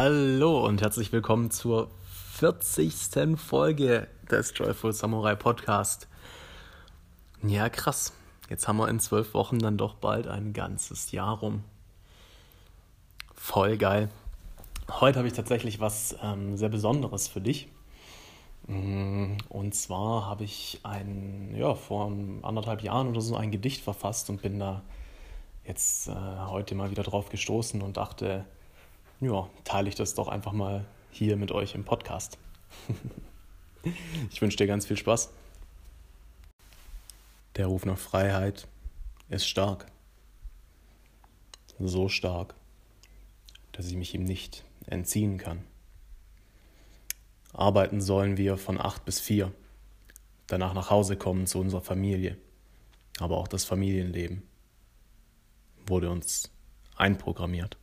Hallo und herzlich willkommen zur 40. Folge des Joyful Samurai Podcast. Ja, krass. Jetzt haben wir in zwölf Wochen dann doch bald ein ganzes Jahr rum. Voll geil. Heute habe ich tatsächlich was ähm, sehr Besonderes für dich. Mm, und zwar habe ich ein, ja, vor anderthalb Jahren oder so ein Gedicht verfasst und bin da jetzt äh, heute mal wieder drauf gestoßen und dachte, ja, teile ich das doch einfach mal hier mit euch im Podcast. ich wünsche dir ganz viel Spaß. Der Ruf nach Freiheit ist stark. So stark, dass ich mich ihm nicht entziehen kann. Arbeiten sollen wir von acht bis vier, danach nach Hause kommen zu unserer Familie. Aber auch das Familienleben wurde uns einprogrammiert.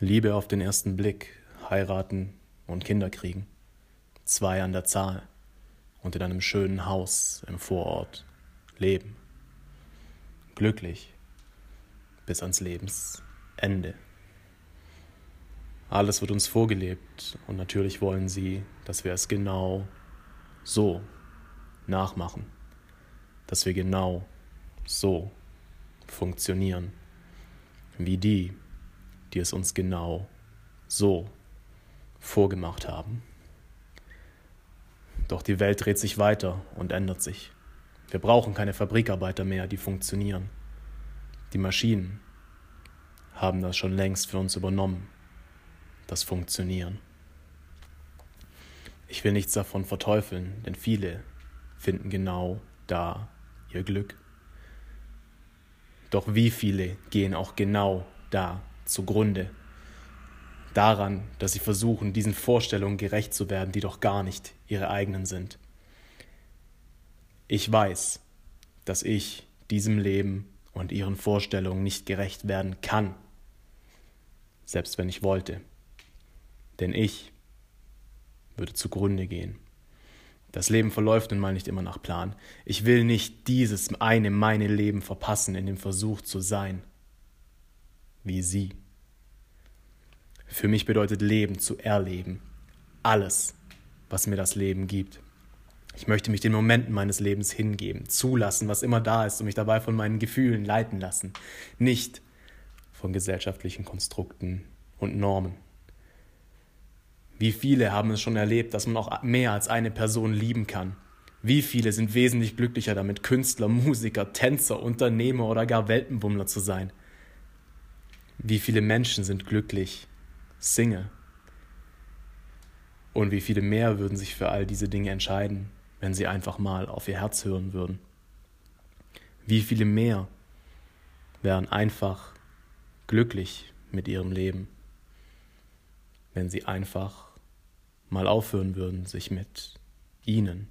Liebe auf den ersten Blick, heiraten und Kinder kriegen. Zwei an der Zahl und in einem schönen Haus im Vorort leben. Glücklich bis ans Lebensende. Alles wird uns vorgelebt und natürlich wollen sie, dass wir es genau so nachmachen, dass wir genau so funktionieren, wie die, die es uns genau so vorgemacht haben. Doch die Welt dreht sich weiter und ändert sich. Wir brauchen keine Fabrikarbeiter mehr, die funktionieren. Die Maschinen haben das schon längst für uns übernommen, das Funktionieren. Ich will nichts davon verteufeln, denn viele finden genau da ihr Glück. Doch wie viele gehen auch genau da zugrunde. Daran, dass sie versuchen, diesen Vorstellungen gerecht zu werden, die doch gar nicht ihre eigenen sind. Ich weiß, dass ich diesem Leben und ihren Vorstellungen nicht gerecht werden kann, selbst wenn ich wollte. Denn ich würde zugrunde gehen. Das Leben verläuft nun mal nicht immer nach Plan. Ich will nicht dieses eine meine Leben verpassen in dem Versuch zu sein wie sie. Für mich bedeutet Leben zu erleben. Alles, was mir das Leben gibt. Ich möchte mich den Momenten meines Lebens hingeben, zulassen, was immer da ist und mich dabei von meinen Gefühlen leiten lassen, nicht von gesellschaftlichen Konstrukten und Normen. Wie viele haben es schon erlebt, dass man auch mehr als eine Person lieben kann? Wie viele sind wesentlich glücklicher damit, Künstler, Musiker, Tänzer, Unternehmer oder gar Weltenbummler zu sein? Wie viele Menschen sind glücklich Single? Und wie viele mehr würden sich für all diese Dinge entscheiden, wenn sie einfach mal auf ihr Herz hören würden? Wie viele mehr wären einfach glücklich mit ihrem Leben, wenn sie einfach mal aufhören würden, sich mit ihnen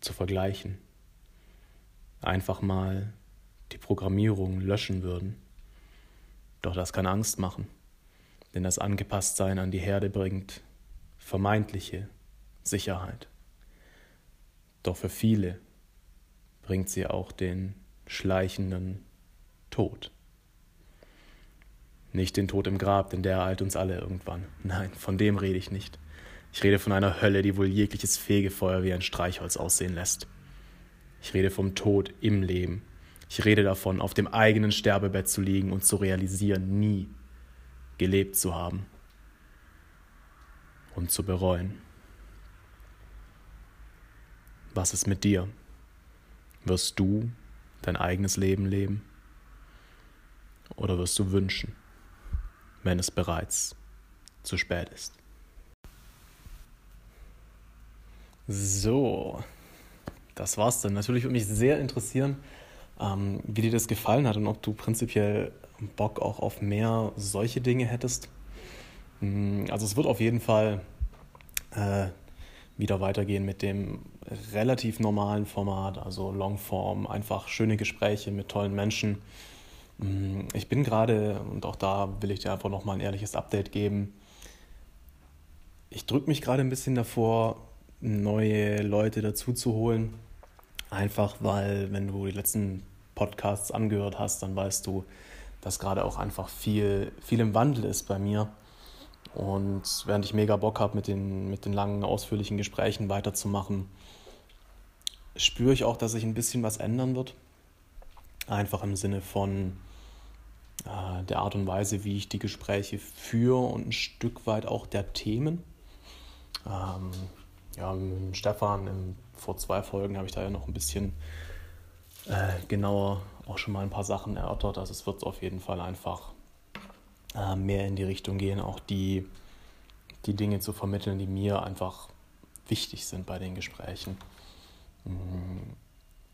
zu vergleichen, einfach mal die Programmierung löschen würden doch das kann Angst machen, denn das Angepasstsein an die Herde bringt vermeintliche Sicherheit. Doch für viele bringt sie auch den schleichenden Tod. Nicht den Tod im Grab, denn der ereilt uns alle irgendwann. Nein, von dem rede ich nicht. Ich rede von einer Hölle, die wohl jegliches Fegefeuer wie ein Streichholz aussehen lässt. Ich rede vom Tod im Leben, ich rede davon, auf dem eigenen Sterbebett zu liegen und zu realisieren, nie gelebt zu haben und zu bereuen. Was ist mit dir? Wirst du dein eigenes Leben leben? Oder wirst du wünschen, wenn es bereits zu spät ist? So, das war's dann. Natürlich würde mich sehr interessieren, ähm, wie dir das gefallen hat und ob du prinzipiell Bock auch auf mehr solche Dinge hättest. Mm, also es wird auf jeden Fall äh, wieder weitergehen mit dem relativ normalen Format, also Longform, einfach schöne Gespräche mit tollen Menschen. Mm, ich bin gerade, und auch da will ich dir einfach nochmal ein ehrliches Update geben, ich drücke mich gerade ein bisschen davor, neue Leute dazu zu holen. Einfach weil, wenn du die letzten Podcasts angehört hast, dann weißt du, dass gerade auch einfach viel, viel im Wandel ist bei mir. Und während ich mega Bock habe, mit den, mit den langen, ausführlichen Gesprächen weiterzumachen, spüre ich auch, dass sich ein bisschen was ändern wird. Einfach im Sinne von äh, der Art und Weise, wie ich die Gespräche führe und ein Stück weit auch der Themen. Ähm, ja, mit Stefan im, vor zwei Folgen habe ich da ja noch ein bisschen äh, genauer auch schon mal ein paar Sachen erörtert. Also es wird auf jeden Fall einfach äh, mehr in die Richtung gehen, auch die, die Dinge zu vermitteln, die mir einfach wichtig sind bei den Gesprächen. Mm,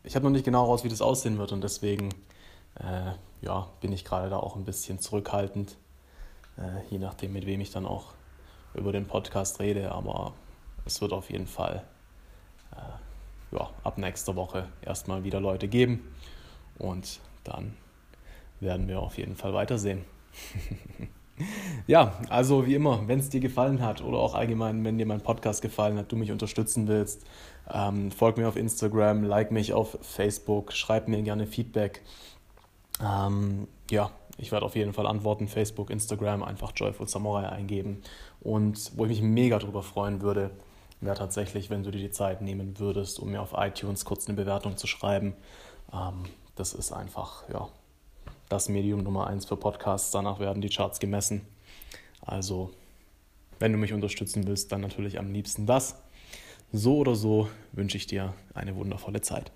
ich habe noch nicht genau raus, wie das aussehen wird und deswegen äh, ja, bin ich gerade da auch ein bisschen zurückhaltend, äh, je nachdem, mit wem ich dann auch über den Podcast rede. Aber es wird auf jeden Fall äh, ja, ab nächster Woche erstmal wieder Leute geben und dann werden wir auf jeden Fall weitersehen. ja, also wie immer, wenn es dir gefallen hat oder auch allgemein, wenn dir mein Podcast gefallen hat, du mich unterstützen willst, ähm, folg mir auf Instagram, like mich auf Facebook, schreib mir gerne Feedback. Ähm, ja, ich werde auf jeden Fall antworten. Facebook, Instagram, einfach Joyful Samurai eingeben. Und wo ich mich mega drüber freuen würde, wäre tatsächlich, wenn du dir die Zeit nehmen würdest, um mir auf iTunes kurz eine Bewertung zu schreiben. Ähm, das ist einfach, ja, das Medium Nummer eins für Podcasts. Danach werden die Charts gemessen. Also, wenn du mich unterstützen willst, dann natürlich am liebsten das. So oder so wünsche ich dir eine wundervolle Zeit.